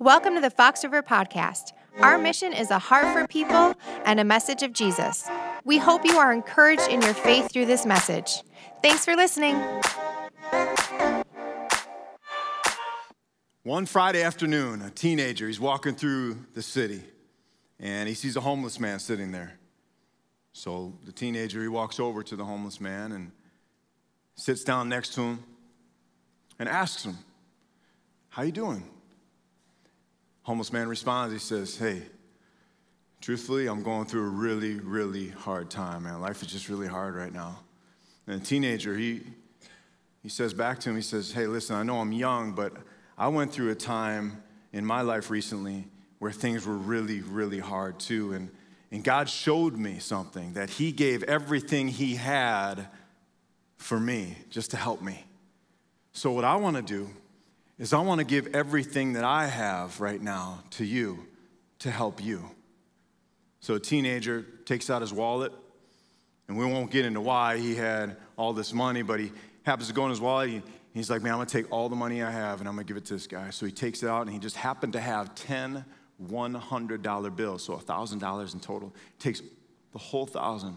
Welcome to the Fox River Podcast. Our mission is a heart for people and a message of Jesus. We hope you are encouraged in your faith through this message. Thanks for listening. One Friday afternoon, a teenager, he's walking through the city and he sees a homeless man sitting there. So the teenager, he walks over to the homeless man and sits down next to him and asks him, How you doing? Homeless man responds, he says, Hey, truthfully, I'm going through a really, really hard time, man. Life is just really hard right now. And the teenager, he, he says back to him, he says, Hey, listen, I know I'm young, but I went through a time in my life recently where things were really, really hard too. And, and God showed me something that He gave everything He had for me just to help me. So, what I want to do is I want to give everything that I have right now to you to help you. So a teenager takes out his wallet, and we won't get into why he had all this money, but he happens to go in his wallet. He, he's like, Man, I'm gonna take all the money I have and I'm gonna give it to this guy. So he takes it out, and he just happened to have 10 $100 bills, so $1,000 in total. He takes the whole thousand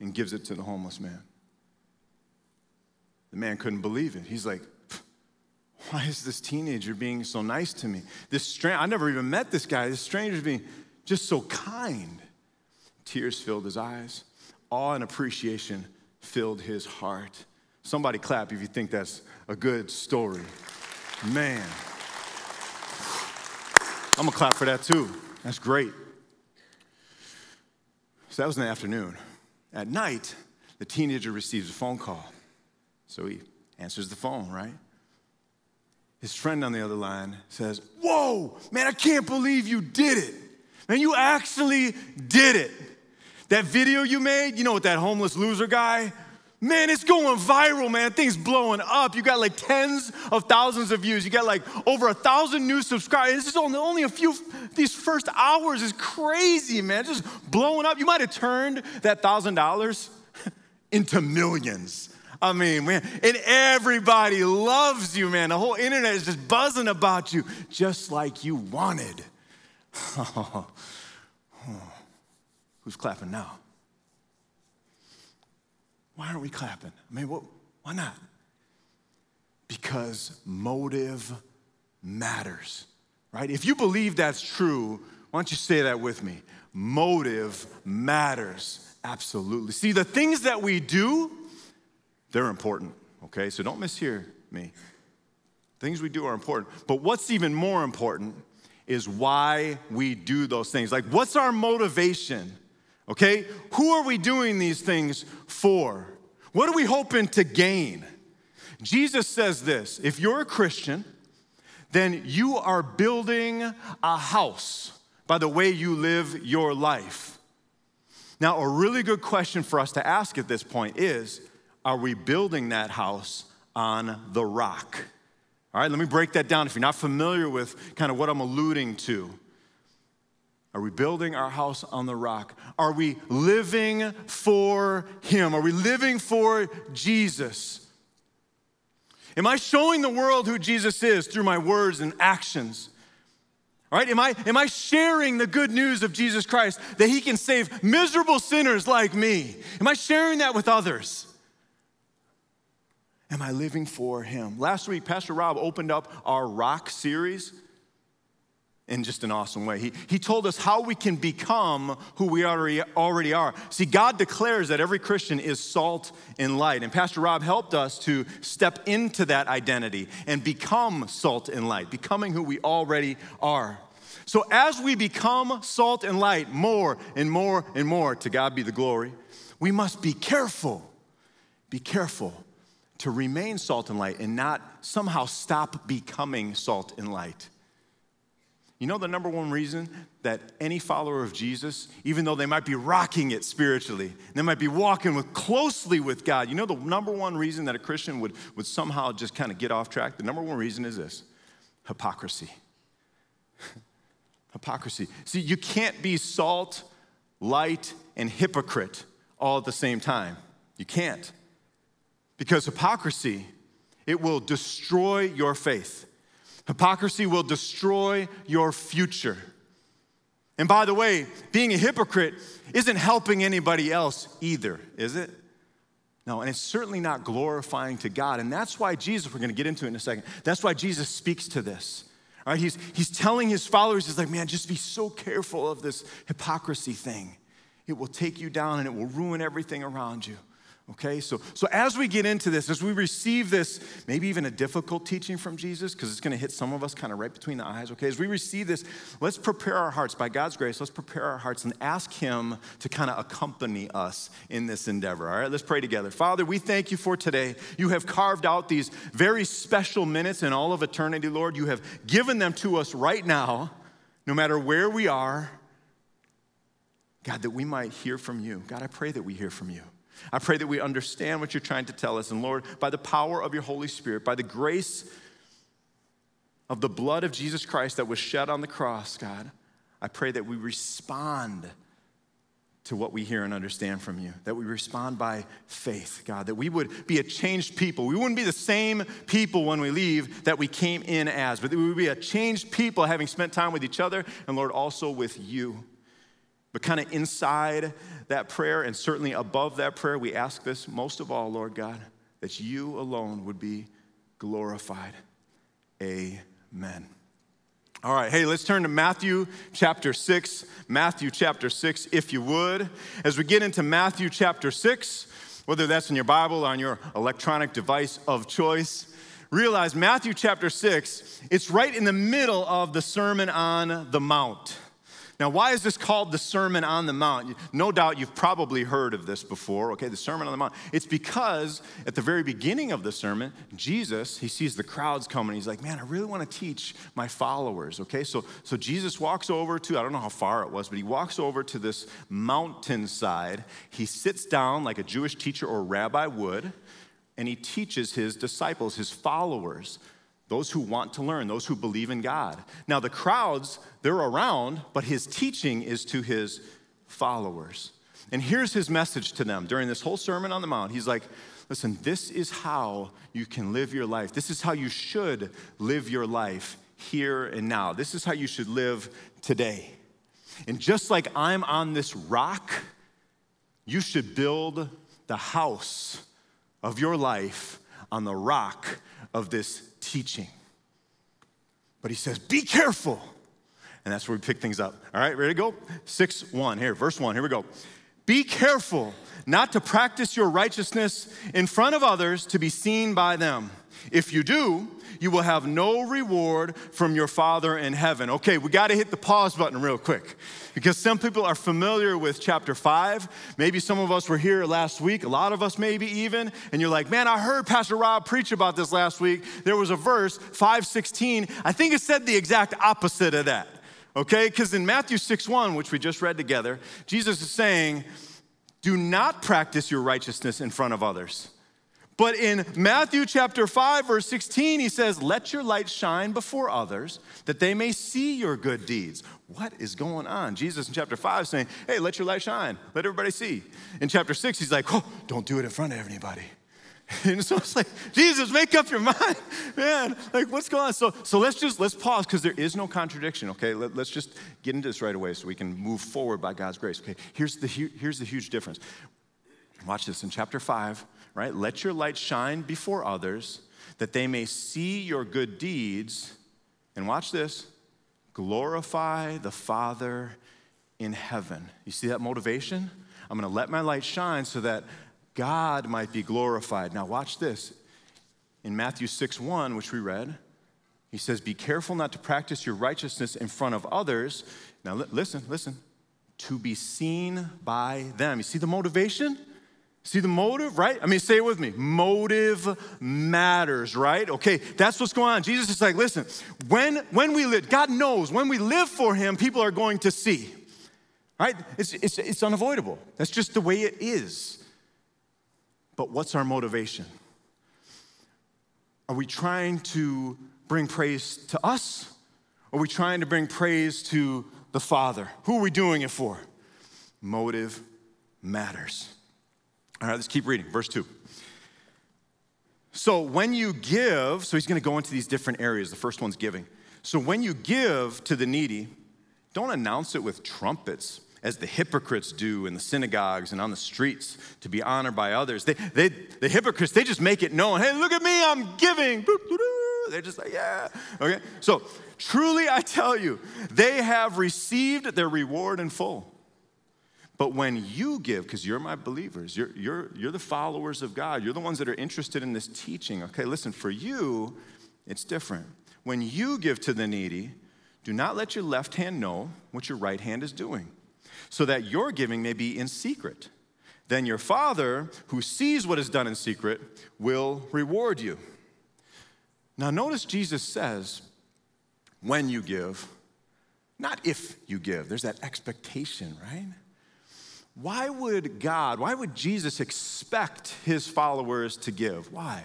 and gives it to the homeless man. The man couldn't believe it. He's like, why is this teenager being so nice to me? This stranger, I never even met this guy. This stranger's being just so kind. Tears filled his eyes. Awe and appreciation filled his heart. Somebody clap if you think that's a good story. Man. I'm gonna clap for that too. That's great. So that was in the afternoon. At night, the teenager receives a phone call. So he answers the phone, right? His friend on the other line says, Whoa, man, I can't believe you did it. Man, you actually did it. That video you made, you know, with that homeless loser guy, man, it's going viral, man. Things blowing up. You got like tens of thousands of views. You got like over a thousand new subscribers. This is only, only a few, these first hours is crazy, man. Just blowing up. You might have turned that thousand dollars into millions. I mean, man, and everybody loves you, man. The whole internet is just buzzing about you, just like you wanted. Who's clapping now? Why aren't we clapping? I mean, what, why not? Because motive matters, right? If you believe that's true, why don't you say that with me? Motive matters. Absolutely. See, the things that we do, they're important, okay? So don't mishear me. Things we do are important. But what's even more important is why we do those things. Like, what's our motivation? Okay? Who are we doing these things for? What are we hoping to gain? Jesus says this if you're a Christian, then you are building a house by the way you live your life. Now, a really good question for us to ask at this point is are we building that house on the rock? All right, let me break that down if you're not familiar with kind of what I'm alluding to. Are we building our house on the rock? Are we living for Him? Are we living for Jesus? Am I showing the world who Jesus is through my words and actions? All right, am I, am I sharing the good news of Jesus Christ that He can save miserable sinners like me? Am I sharing that with others? Am I living for Him? Last week, Pastor Rob opened up our Rock series in just an awesome way. He, he told us how we can become who we already, already are. See, God declares that every Christian is salt and light. And Pastor Rob helped us to step into that identity and become salt and light, becoming who we already are. So, as we become salt and light more and more and more, to God be the glory, we must be careful. Be careful to remain salt and light and not somehow stop becoming salt and light. You know the number one reason that any follower of Jesus, even though they might be rocking it spiritually, they might be walking with closely with God, you know the number one reason that a Christian would, would somehow just kind of get off track? The number one reason is this hypocrisy. hypocrisy. See, you can't be salt, light, and hypocrite all at the same time. You can't. Because hypocrisy, it will destroy your faith. Hypocrisy will destroy your future. And by the way, being a hypocrite isn't helping anybody else either, is it? No, and it's certainly not glorifying to God. And that's why Jesus, we're to get into it in a second, that's why Jesus speaks to this. All right, he's, he's telling his followers, he's like, man, just be so careful of this hypocrisy thing. It will take you down and it will ruin everything around you. Okay, so, so as we get into this, as we receive this, maybe even a difficult teaching from Jesus, because it's going to hit some of us kind of right between the eyes, okay, as we receive this, let's prepare our hearts, by God's grace, let's prepare our hearts and ask Him to kind of accompany us in this endeavor, all right? Let's pray together. Father, we thank you for today. You have carved out these very special minutes in all of eternity, Lord. You have given them to us right now, no matter where we are. God, that we might hear from you. God, I pray that we hear from you. I pray that we understand what you're trying to tell us. And Lord, by the power of your Holy Spirit, by the grace of the blood of Jesus Christ that was shed on the cross, God, I pray that we respond to what we hear and understand from you, that we respond by faith, God, that we would be a changed people. We wouldn't be the same people when we leave that we came in as, but we would be a changed people having spent time with each other and, Lord, also with you. But kind of inside that prayer and certainly above that prayer, we ask this most of all, Lord God, that you alone would be glorified. Amen. All right, hey, let's turn to Matthew chapter 6. Matthew chapter 6, if you would. As we get into Matthew chapter 6, whether that's in your Bible or on your electronic device of choice, realize Matthew chapter 6, it's right in the middle of the Sermon on the Mount. Now, why is this called the Sermon on the Mount? No doubt you've probably heard of this before, okay? The Sermon on the Mount. It's because at the very beginning of the sermon, Jesus, he sees the crowds coming. He's like, man, I really want to teach my followers, okay? So, so Jesus walks over to, I don't know how far it was, but he walks over to this mountainside. He sits down like a Jewish teacher or rabbi would, and he teaches his disciples, his followers, those who want to learn, those who believe in God. Now, the crowds, they're around, but his teaching is to his followers. And here's his message to them during this whole Sermon on the Mount. He's like, listen, this is how you can live your life. This is how you should live your life here and now. This is how you should live today. And just like I'm on this rock, you should build the house of your life on the rock of this teaching. But he says, Be careful. And that's where we pick things up. All right, ready to go? 6 1. Here, verse 1. Here we go. Be careful not to practice your righteousness in front of others to be seen by them. If you do, you will have no reward from your Father in heaven. Okay, we got to hit the pause button real quick because some people are familiar with chapter 5. Maybe some of us were here last week, a lot of us maybe even, and you're like, man, I heard Pastor Rob preach about this last week. There was a verse, 516. I think it said the exact opposite of that. Okay, because in Matthew 6 1, which we just read together, Jesus is saying, do not practice your righteousness in front of others but in Matthew chapter 5, verse 16, he says, Let your light shine before others that they may see your good deeds. What is going on? Jesus in chapter 5 saying, Hey, let your light shine. Let everybody see. In chapter 6, he's like, Oh, don't do it in front of anybody. And so it's like, Jesus, make up your mind, man. Like, what's going on? So, so let's just let's pause because there is no contradiction. Okay, Let, us just get into this right away so we can move forward by God's grace. Okay, here's the here's the huge difference. Watch this in chapter five right? Let your light shine before others that they may see your good deeds. And watch this glorify the Father in heaven. You see that motivation? I'm going to let my light shine so that God might be glorified. Now, watch this. In Matthew 6 1, which we read, he says, Be careful not to practice your righteousness in front of others. Now, li- listen, listen. To be seen by them. You see the motivation? See the motive, right? I mean, say it with me. Motive matters, right? Okay, that's what's going on. Jesus is like, listen, when, when we live, God knows when we live for Him, people are going to see, right? It's, it's, it's unavoidable. That's just the way it is. But what's our motivation? Are we trying to bring praise to us? Or are we trying to bring praise to the Father? Who are we doing it for? Motive matters. All right, let's keep reading. Verse 2. So when you give, so he's going to go into these different areas. The first one's giving. So when you give to the needy, don't announce it with trumpets as the hypocrites do in the synagogues and on the streets to be honored by others. They, they, the hypocrites, they just make it known. Hey, look at me, I'm giving. They're just like, yeah. Okay? So truly I tell you, they have received their reward in full. But when you give, because you're my believers, you're, you're, you're the followers of God, you're the ones that are interested in this teaching. Okay, listen, for you, it's different. When you give to the needy, do not let your left hand know what your right hand is doing, so that your giving may be in secret. Then your Father, who sees what is done in secret, will reward you. Now, notice Jesus says, when you give, not if you give. There's that expectation, right? why would God, why would Jesus expect his followers to give? Why?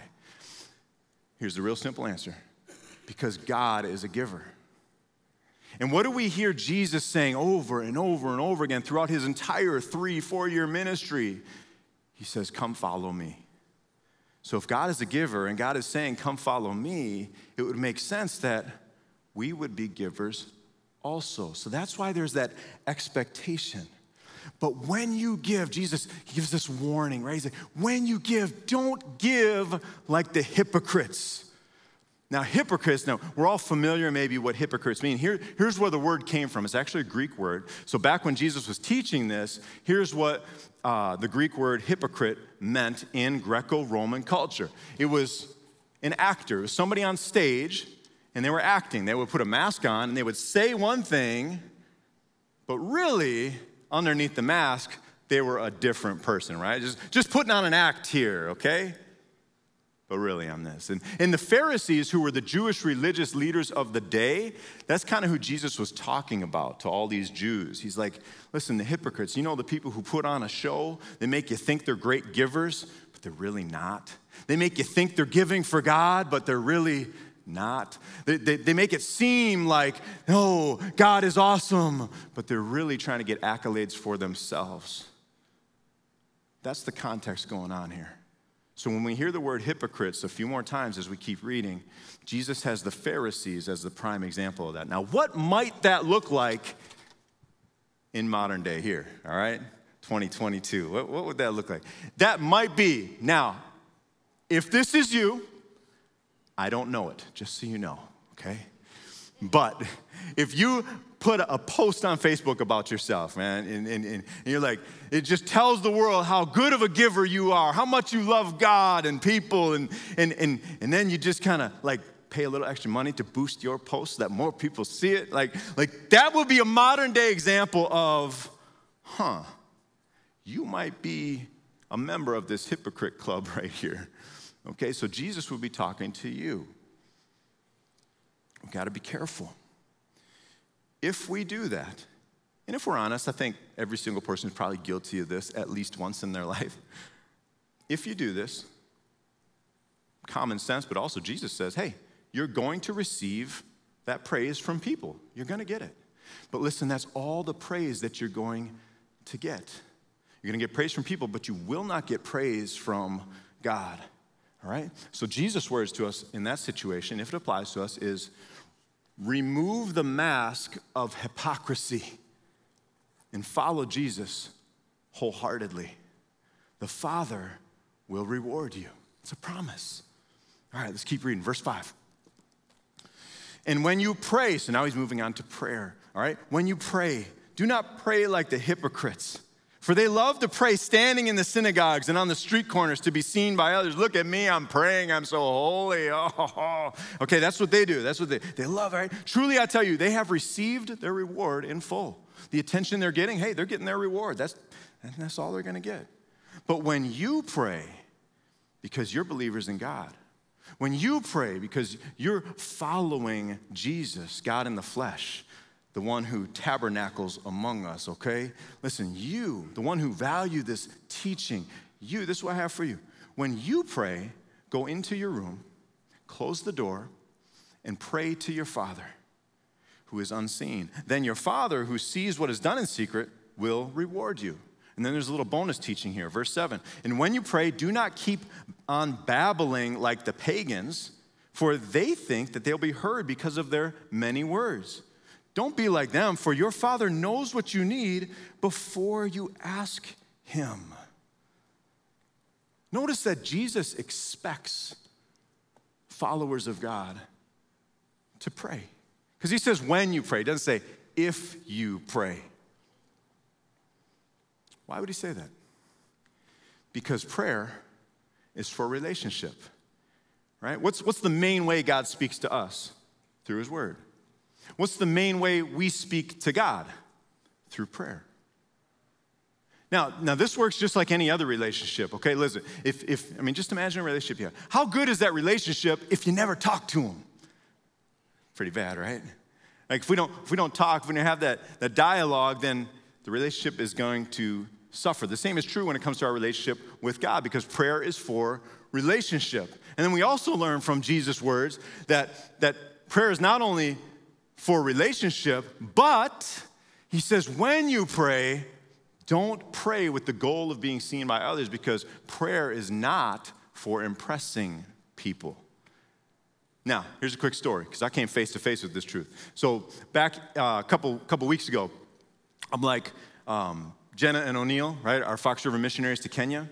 Here's the real simple answer because God is a giver. And what do we hear Jesus saying over and over and over again throughout his entire three, four year ministry? He says, Come follow me. So if God is a giver and God is saying, Come follow me, it would make sense that we would be givers also. So that's why there's that expectation. But when you give, Jesus gives this warning, right? He's like, when you give, don't give like the hypocrites. Now, hypocrites, now we're all familiar maybe what hypocrites mean. Here, here's where the word came from. It's actually a Greek word. So, back when Jesus was teaching this, here's what uh, the Greek word hypocrite meant in Greco Roman culture it was an actor, it was somebody on stage, and they were acting. They would put a mask on and they would say one thing, but really, underneath the mask, they were a different person, right? Just, just putting on an act here, okay? But really, I'm this. And, and the Pharisees, who were the Jewish religious leaders of the day, that's kind of who Jesus was talking about to all these Jews. He's like, listen, the hypocrites, you know, the people who put on a show, they make you think they're great givers, but they're really not. They make you think they're giving for God, but they're really not. They, they, they, make it seem like, oh, God is awesome, but they're really trying to get accolades for themselves. That's the context going on here. So when we hear the word hypocrites a few more times as we keep reading, Jesus has the Pharisees as the prime example of that. Now, what might that look like in modern day here, all right? 2022. What, what would that look like? That might be, now, if this is you, I don't know it, just so you know, okay? But if you put a post on Facebook about yourself, man, and, and, and, you're like, it just tells the world how good of a giver you are, how much you love God and people, and, and, and, and then you just kind of like pay a little extra money to boost your post so that more people see it. Like, like that would be a modern day example of, huh, you might be a member of this hypocrite club right here. Okay, so Jesus would be talking to you. We've got to be careful. If we do that, and if we're honest, I think every single person is probably guilty of this at least once in their life. If you do this, common sense, but also Jesus says, hey, you're going to receive that praise from people. You're going to get it. But listen, that's all the praise that you're going to get. You're going to get praise from people, but you will not get praise from God. All right? So Jesus' words to us in that situation, if it applies to us, is remove the mask of hypocrisy and follow Jesus wholeheartedly. The Father will reward you. It's a promise. All right, let's keep reading. Verse 5. And when you pray, so now he's moving on to prayer. All right, when you pray, do not pray like the hypocrites for they love to pray standing in the synagogues and on the street corners to be seen by others. Look at me, I'm praying, I'm so holy. Oh, okay, that's what they do. That's what they, they love, right? Truly, I tell you, they have received their reward in full. The attention they're getting, hey, they're getting their reward. That's, that's all they're gonna get. But when you pray, because you're believers in God, when you pray because you're following Jesus, God in the flesh, the one who tabernacles among us, okay? Listen, you, the one who value this teaching, you, this is what I have for you. When you pray, go into your room, close the door, and pray to your Father who is unseen. Then your Father who sees what is done in secret will reward you. And then there's a little bonus teaching here, verse 7. And when you pray, do not keep on babbling like the pagans, for they think that they'll be heard because of their many words. Don't be like them, for your Father knows what you need before you ask Him. Notice that Jesus expects followers of God to pray. Because He says when you pray, He doesn't say if you pray. Why would he say that? Because prayer is for relationship, right? What's, what's the main way God speaks to us? Through his word. What's the main way we speak to God? Through prayer. Now, now this works just like any other relationship, okay? Listen, if, if I mean, just imagine a relationship you have. How good is that relationship if you never talk to him? Pretty bad, right? Like if we don't, if we don't talk, if we don't have that, that dialogue, then the relationship is going to suffer. The same is true when it comes to our relationship with God because prayer is for relationship. And then we also learn from Jesus' words that, that prayer is not only for relationship, but he says, when you pray, don't pray with the goal of being seen by others because prayer is not for impressing people. Now, here's a quick story because I came face to face with this truth. So, back uh, a couple, couple weeks ago, I'm like, um, Jenna and O'Neill, right, our Fox River missionaries to Kenya.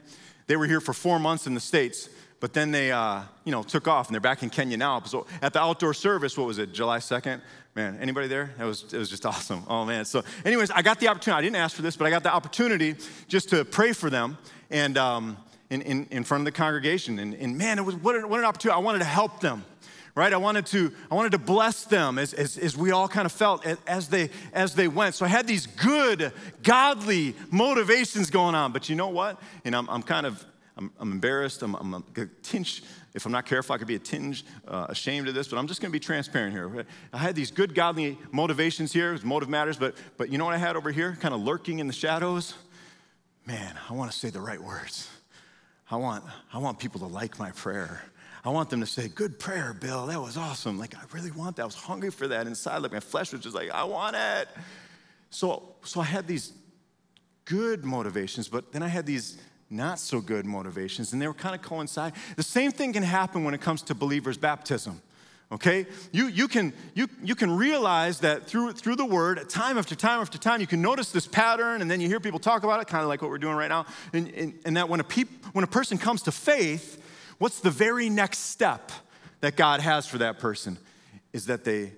They were here for four months in the States, but then they, uh, you know, took off and they're back in Kenya now. So at the outdoor service, what was it, July 2nd? Man, anybody there? That was, it was just awesome. Oh, man. So, anyways, I got the opportunity. I didn't ask for this, but I got the opportunity just to pray for them and um, in, in, in front of the congregation. And, and man, it was what an, what an opportunity. I wanted to help them right? I wanted to, I wanted to bless them as, as, as we all kind of felt as they, as they went. So I had these good, godly motivations going on. But you know what? And I'm, I'm kind of, I'm, I'm embarrassed. I'm, I'm a tinge, if I'm not careful, I could be a tinge uh, ashamed of this, but I'm just going to be transparent here. I had these good, godly motivations here. Motive matters, but, but you know what I had over here, kind of lurking in the shadows? Man, I want to say the right words. I want, I want people to like my prayer. I want them to say, Good prayer, Bill. That was awesome. Like, I really want that. I was hungry for that inside. Like, my flesh was just like, I want it. So, so I had these good motivations, but then I had these not so good motivations, and they were kind of coincide. The same thing can happen when it comes to believers' baptism. Okay? You, you, can, you, you can realize that through, through the word, time after time after time, you can notice this pattern, and then you hear people talk about it, kind of like what we're doing right now. And, and, and that when a, peop, when a person comes to faith, What's the very next step that God has for that person? Is that they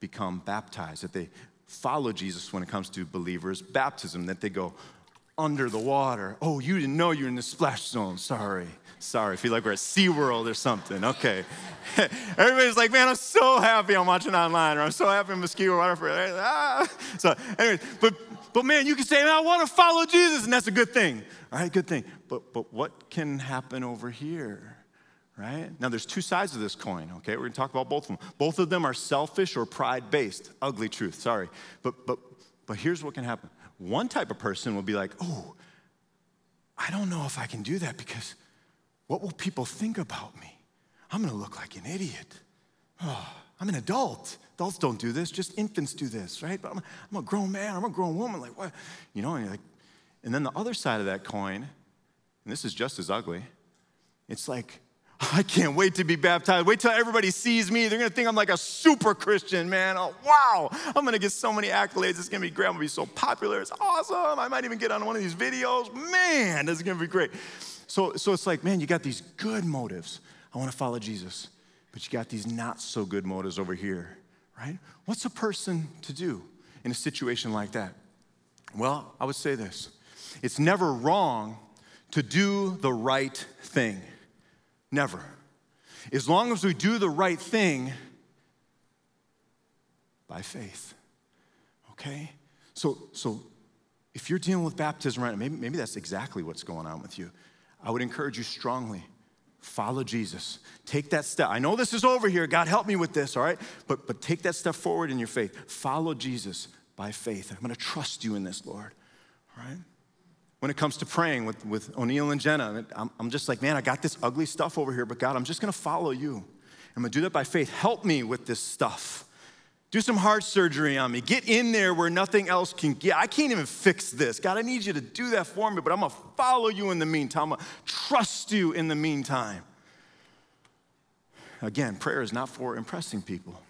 become baptized, that they follow Jesus when it comes to believers' baptism, that they go under the water. Oh, you didn't know you're in the splash zone. Sorry. Sorry. I feel like we're at SeaWorld or something. Okay. Everybody's like, man, I'm so happy I'm watching online, or I'm so happy I'm a Muskego Waterford. Ah. So, anyways, but but man, you can say, I want to follow Jesus, and that's a good thing. All right, good thing. But but what can happen over here? right? Now, there's two sides of this coin, okay? We're gonna talk about both of them. Both of them are selfish or pride based. Ugly truth, sorry. But, but, but here's what can happen one type of person will be like, oh, I don't know if I can do that because what will people think about me? I'm gonna look like an idiot. Oh, I'm an adult. Adults don't do this, just infants do this, right? But I'm, I'm a grown man, I'm a grown woman. Like, what? You know, and, like, and then the other side of that coin, and this is just as ugly, it's like, I can't wait to be baptized. Wait till everybody sees me. They're gonna think I'm like a super Christian, man. Oh, wow. I'm gonna get so many accolades. It's gonna be great. I'm gonna be so popular. It's awesome. I might even get on one of these videos. Man, this is gonna be great. So, so it's like, man, you got these good motives. I wanna follow Jesus. But you got these not so good motives over here, right? What's a person to do in a situation like that? Well, I would say this it's never wrong to do the right thing. Never. As long as we do the right thing by faith. Okay? So, so if you're dealing with baptism right now, maybe, maybe that's exactly what's going on with you. I would encourage you strongly follow Jesus. Take that step. I know this is over here. God help me with this, all right? But, but take that step forward in your faith. Follow Jesus by faith. I'm going to trust you in this, Lord, all right? When it comes to praying with, with O'Neill and Jenna. I'm, I'm just like, man, I got this ugly stuff over here, but God, I'm just gonna follow you. I'm gonna do that by faith. Help me with this stuff. Do some heart surgery on me. Get in there where nothing else can get. I can't even fix this. God, I need you to do that for me, but I'm gonna follow you in the meantime. I'm gonna trust you in the meantime. Again, prayer is not for impressing people.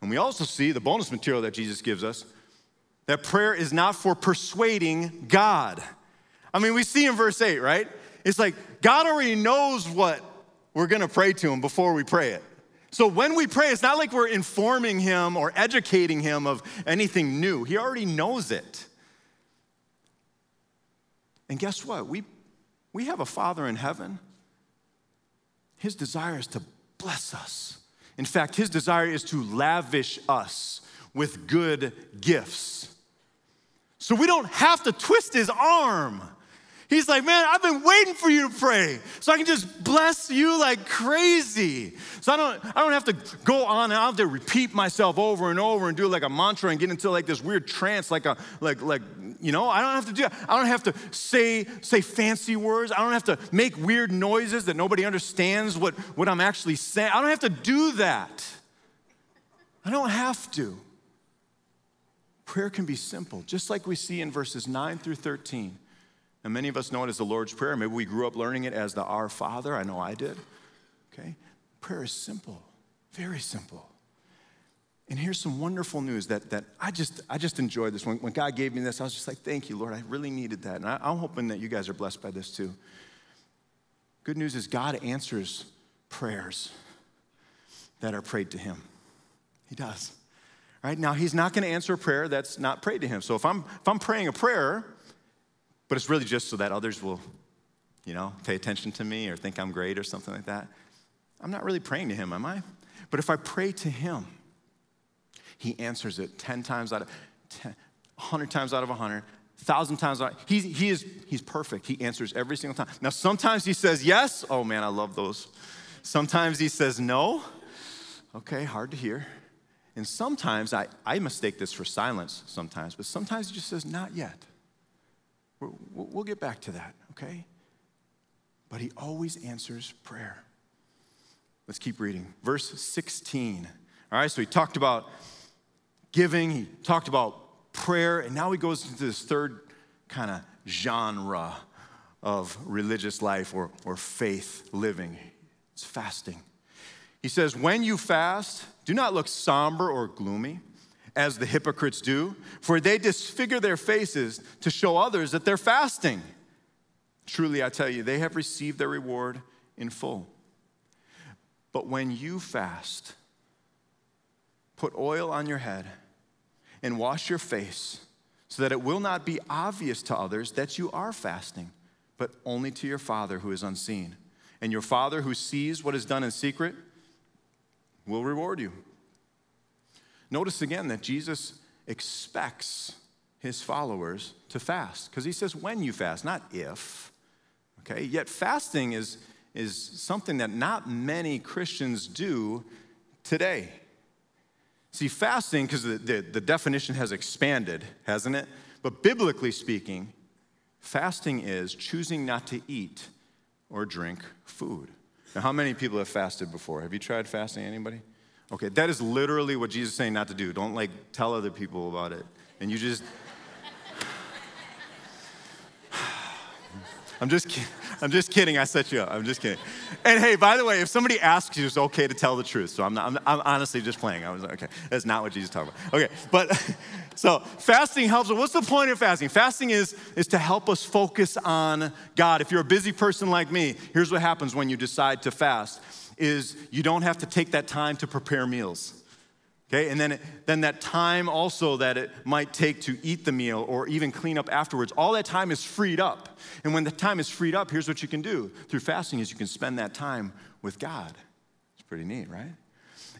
And we also see the bonus material that Jesus gives us that prayer is not for persuading God. I mean, we see in verse 8, right? It's like God already knows what we're gonna pray to Him before we pray it. So when we pray, it's not like we're informing him or educating him of anything new. He already knows it. And guess what? We, we have a Father in heaven. His desire is to bless us. In fact, his desire is to lavish us with good gifts. So we don't have to twist his arm. He's like, man, I've been waiting for you to pray so I can just bless you like crazy. So I don't, I don't have to go on and I have to repeat myself over and over and do like a mantra and get into like this weird trance, like a, like, like, you know, I don't have to do that. I don't have to say, say fancy words. I don't have to make weird noises that nobody understands what, what I'm actually saying. I don't have to do that. I don't have to. Prayer can be simple, just like we see in verses 9 through 13. And many of us know it as the Lord's Prayer. Maybe we grew up learning it as the Our Father. I know I did. Okay? Prayer is simple, very simple. And here's some wonderful news that, that I just I just enjoyed this. When, when God gave me this, I was just like, thank you, Lord. I really needed that. And I, I'm hoping that you guys are blessed by this too. Good news is God answers prayers that are prayed to Him. He does. Right? Now, He's not going to answer a prayer that's not prayed to Him. So if I'm if I'm praying a prayer but it's really just so that others will, you know, pay attention to me or think I'm great or something like that. I'm not really praying to him, am I? But if I pray to him, he answers it 10 times out of 10, 100 times out of 100, 1,000 times out. He, he is, he's perfect. He answers every single time. Now, sometimes he says yes. Oh, man, I love those. Sometimes he says no. Okay, hard to hear. And sometimes I, I mistake this for silence sometimes, but sometimes he just says not yet. We'll get back to that, okay? But he always answers prayer. Let's keep reading. Verse 16. All right, so he talked about giving, he talked about prayer, and now he goes into this third kind of genre of religious life or, or faith living. It's fasting. He says, When you fast, do not look somber or gloomy as the hypocrites do, for they disfigure their faces to show others that they're fasting. Truly, I tell you, they have received their reward in full. But when you fast, put oil on your head and wash your face so that it will not be obvious to others that you are fasting, but only to your Father who is unseen. And your Father who sees what is done in secret will reward you. Notice again that Jesus expects his followers to fast because he says when you fast, not if. Okay? Yet fasting is, is something that not many Christians do today. See, fasting, because the, the, the, definition has expanded, hasn't it? But biblically speaking, fasting is choosing not to eat or drink food. Now, how many people have fasted before? Have you tried fasting? Anybody? Okay, that is literally what Jesus is saying not to do. Don't like tell other people about it. And you just. I'm just kidding. I'm just kidding. I set you up. I'm just kidding. And hey, by the way, if somebody asks you, it's okay to tell the truth. So I'm, not, I'm, I'm honestly just playing. I was like, okay, that's not what Jesus talking about. Okay, but so fasting helps. What's the point of fasting? Fasting is, is to help us focus on God. If you're a busy person like me, here's what happens when you decide to fast is you don't have to take that time to prepare meals. Okay, and then, then that time also that it might take to eat the meal or even clean up afterwards, all that time is freed up. And when the time is freed up, here's what you can do through fasting is you can spend that time with God. It's pretty neat, right?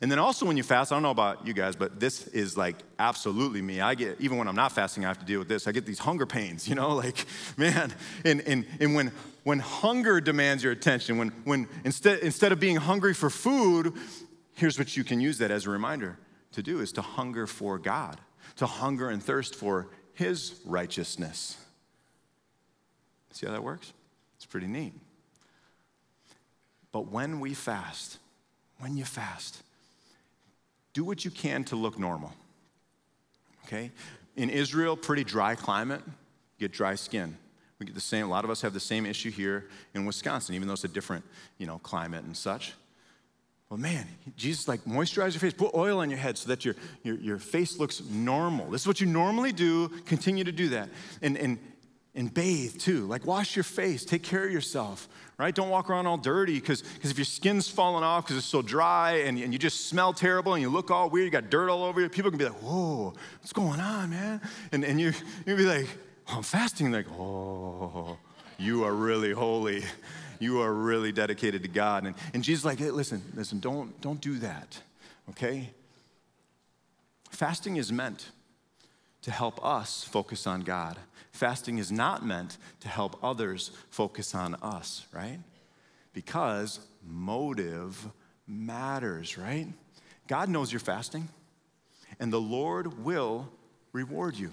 And then also when you fast, I don't know about you guys, but this is like absolutely me. I get, even when I'm not fasting, I have to deal with this. I get these hunger pains, you know, like, man. And, and, and when, when hunger demands your attention, when, when instead, instead of being hungry for food, here's what you can use that as a reminder to do is to hunger for God, to hunger and thirst for His righteousness. See how that works? It's pretty neat. But when we fast, when you fast, do what you can to look normal. Okay? In Israel, pretty dry climate, get dry skin. We get the same, a lot of us have the same issue here in Wisconsin, even though it's a different, you know, climate and such. Well, man, Jesus like moisturize your face, put oil on your head so that your, your, your face looks normal. This is what you normally do. Continue to do that. And, and, and bathe too. Like wash your face, take care of yourself, right? Don't walk around all dirty because if your skin's falling off because it's so dry and, and you just smell terrible and you look all weird, you got dirt all over you, people can be like, whoa, what's going on, man? And, and you, you'll be like, oh, I'm fasting. Like, oh, you are really holy you are really dedicated to God. And, and Jesus like, hey, listen, listen, don't, don't do that, okay? Fasting is meant to help us focus on God. Fasting is not meant to help others focus on us, right? Because motive matters, right? God knows you're fasting, and the Lord will reward you.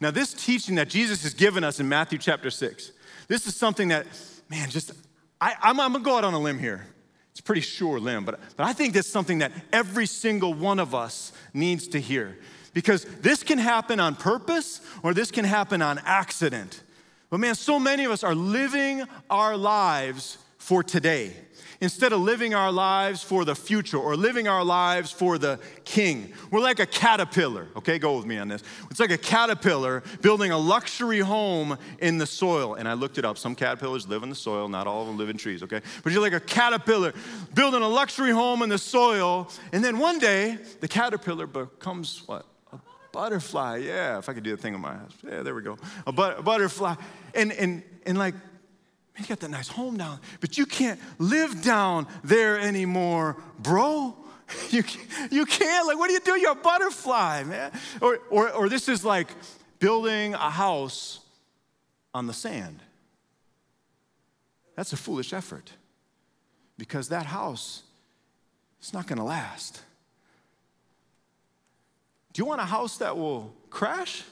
Now, this teaching that Jesus has given us in Matthew chapter 6, this is something that man, just, I, I'm, I'm gonna go out on a limb here. It's a pretty sure limb, but, but I think that's something that every single one of us needs to hear. Because this can happen on purpose or this can happen on accident. But man, so many of us are living our lives for today instead of living our lives for the future or living our lives for the king. We're like a caterpillar, okay? Go with me on this. It's like a caterpillar building a luxury home in the soil. And I looked it up. Some caterpillars live in the soil, not all of them live in trees, okay? But you're like a caterpillar building a luxury home in the soil. And then one day, the caterpillar becomes what? Butterfly. Yeah, if I could do the thing on my house. Yeah, there we go. A, but, a butterfly. And, and, and like Man, you got that nice home down, but you can't live down there anymore, bro. You, you can't. Like, what do you do? You're a butterfly, man. Or, or, or this is like building a house on the sand. That's a foolish effort because that house is not going to last. Do you want a house that will crash?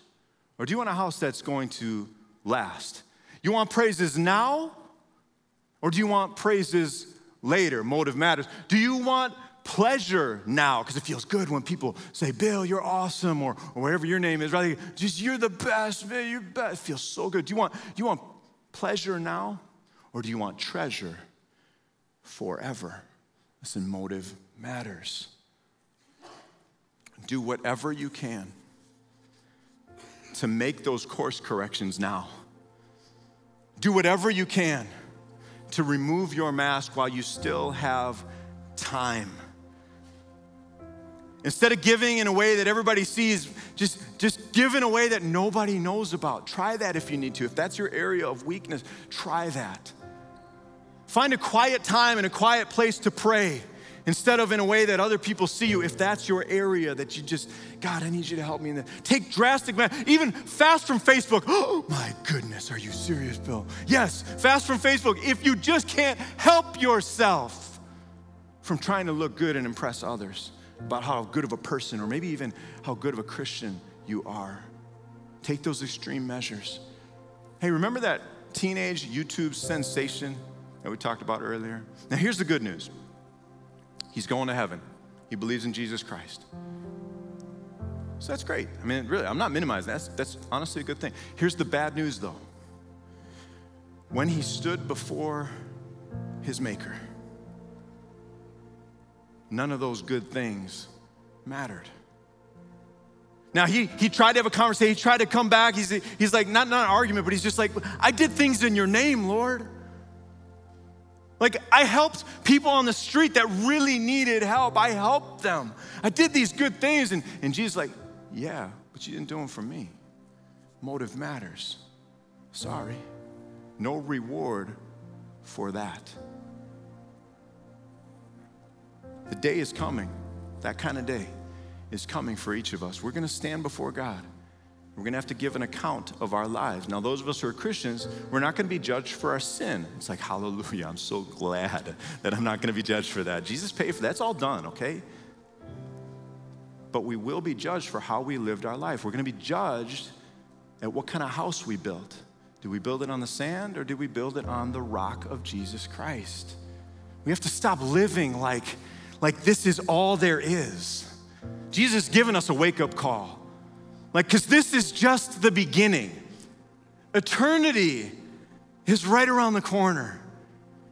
Or do you want a house that's going to last? You want praises now? Or do you want praises later? Motive matters. Do you want pleasure now? Because it feels good when people say, Bill, you're awesome, or, or whatever your name is. Rather, just you're the best, man, you're best. It feels so good. Do you want, do you want pleasure now? Or do you want treasure forever? Listen, motive matters. Do whatever you can to make those course corrections now. Do whatever you can to remove your mask while you still have time. Instead of giving in a way that everybody sees, just, just give in a way that nobody knows about. Try that if you need to. If that's your area of weakness, try that. Find a quiet time and a quiet place to pray instead of in a way that other people see you. If that's your area that you just, God, I need you to help me in that. Take drastic, even fast from Facebook. Oh my goodness, are you serious, Bill? Yes, fast from Facebook. If you just can't help yourself from trying to look good and impress others about how good of a person or maybe even how good of a Christian you are, take those extreme measures. Hey, remember that teenage YouTube sensation that we talked about earlier? Now, here's the good news He's going to heaven. He believes in Jesus Christ. So that's great. I mean, really, I'm not minimizing that. That's, that's honestly a good thing. Here's the bad news, though. When he stood before his Maker, none of those good things mattered. Now, he, he tried to have a conversation. He tried to come back. He's, he's like, not, not an argument, but he's just like, I did things in your name, Lord. Like, I helped people on the street that really needed help. I helped them. I did these good things. And, and Jesus, like, yeah, but you didn't do them for me. Motive matters. Sorry. No reward for that. The day is coming, that kind of day is coming for each of us. We're going to stand before God. We're going to have to give an account of our lives. Now, those of us who are Christians, we're not going to be judged for our sin. It's like, hallelujah, I'm so glad that I'm not going to be judged for that. Jesus paid for that. That's all done, okay? But we will be judged for how we lived our life. We're going to be judged at what kind of house we built. Did we build it on the sand or did we build it on the rock of Jesus Christ? We have to stop living like like this is all there is. Jesus has given us a wake up call. Like, because this is just the beginning. Eternity is right around the corner.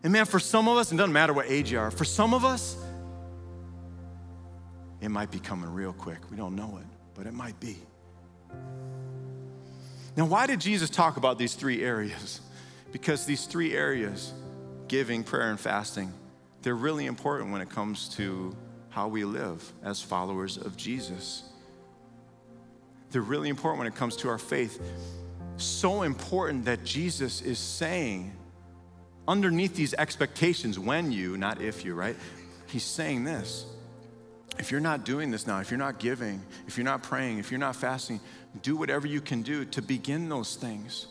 And man, for some of us, it doesn't matter what age you are, for some of us, it might be coming real quick. We don't know it, but it might be. Now, why did Jesus talk about these three areas? Because these three areas, giving, prayer, and fasting, they're really important when it comes to how we live as followers of Jesus. They're really important when it comes to our faith. So important that Jesus is saying, underneath these expectations, when you, not if you, right? He's saying this. If you're not doing this now, if you're not giving, if you're not praying, if you're not fasting, do whatever you can do to begin those things.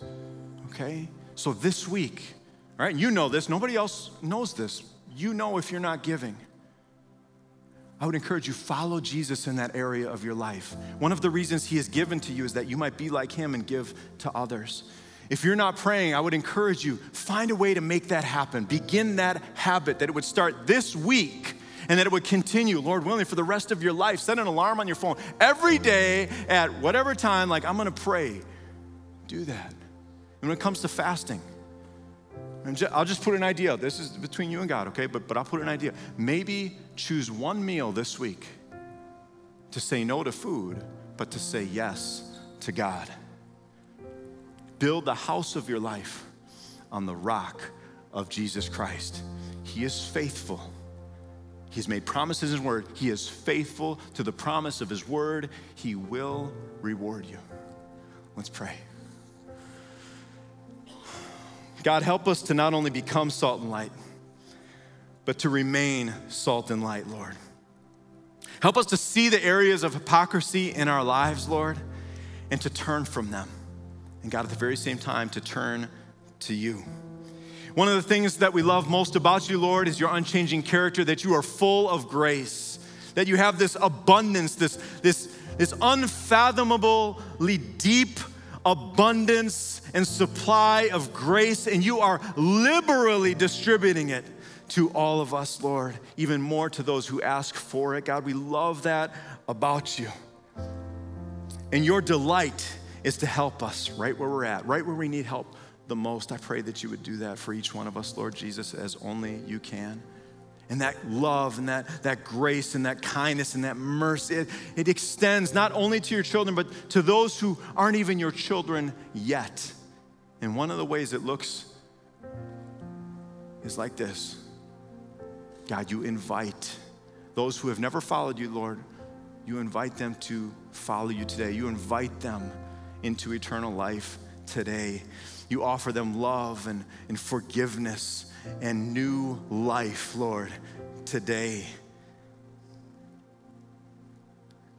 Okay? So this week, right? You know this, nobody else knows this. You know if you're not giving. I would encourage you follow Jesus in that area of your life. One of the reasons he has given to you is that you might be like him and give to others. If you're not praying, I would encourage you find a way to make that happen. Begin that habit that it would start this week and that it would continue, Lord willing, for the rest of your life. Set an alarm on your phone every day at whatever time, like, I'm gonna pray. Do that. And when it comes to fasting, I'll just put an idea. This is between you and God, okay? But, but I'll put an idea. Maybe choose one meal this week to say no to food, but to say yes to God. Build the house of your life on the rock of Jesus Christ. He is faithful. He's made promises in His word. He is faithful to the promise of His word. He will reward you. Let's pray. God, help us to not only become salt and light, but to remain salt and light, Lord. Help us to see the areas of hypocrisy in our lives, Lord, and to turn from them. And God, at the very same time, to turn to you. One of the things that we love most about you, Lord, is your unchanging character, that you are full of grace, that you have this abundance, this, this, this unfathomably deep abundance and supply of grace, and you are liberally distributing it to all of us, Lord, even more to those who ask for it. God, we love that about you. And your delight is to help us right where we're at, right where we need help the most. I pray that you would do that for each one of us, Lord Jesus, as only you can and that love and that, that grace and that kindness and that mercy, it, it extends not only to your children, but to those who aren't even your children yet. And one of the ways it looks is like this God, you invite those who have never followed you, Lord, you invite them to follow you today. You invite them into eternal life today. You offer them love and, and forgiveness and new life, Lord, today.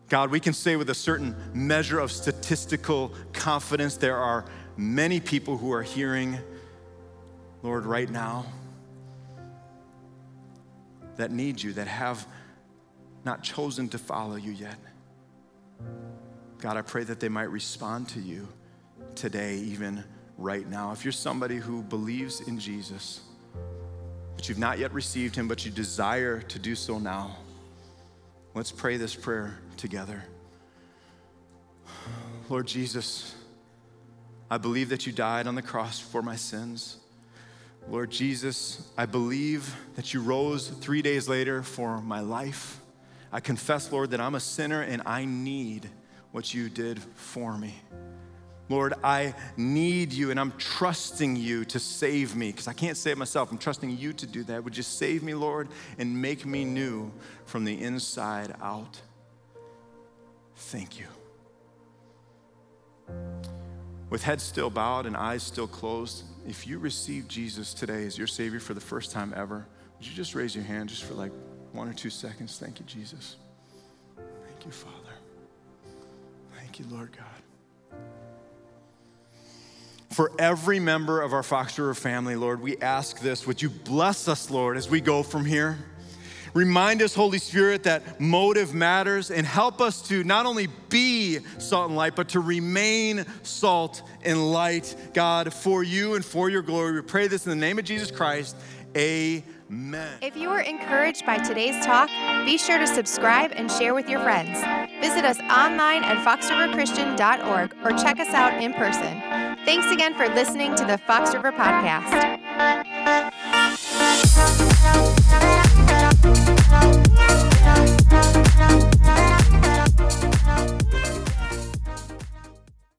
God, we can say with a certain measure of statistical confidence there are many people who are hearing, Lord, right now that need you, that have not chosen to follow you yet. God, I pray that they might respond to you today, even right now. If you're somebody who believes in Jesus, but you've not yet received him, but you desire to do so now, let's pray this prayer together. Lord Jesus, I believe that you died on the cross for my sins. Lord Jesus, I believe that you rose three days later for my life. I confess, Lord, that I'm a sinner and I need what you did for me. Lord, I need you and I'm trusting you to save me because I can't save myself. I'm trusting you to do that. Would you save me, Lord, and make me new from the inside out? Thank you. With heads still bowed and eyes still closed, if you receive Jesus today as your Savior for the first time ever, would you just raise your hand just for like one or two seconds? Thank you, Jesus. Thank you, Father. Thank you, Lord God for every member of our Fox River family, Lord, we ask this. Would you bless us, Lord, as we go from here? Remind us, Holy Spirit, that motive matters and help us to not only be salt and light, but to remain salt and light, God, for you and for your glory. We pray this in the name of Jesus Christ. Amen. If you were encouraged by today's talk, be sure to subscribe and share with your friends. Visit us online at foxriverchristian.org or check us out in person. Thanks again for listening to the Fox River Podcast.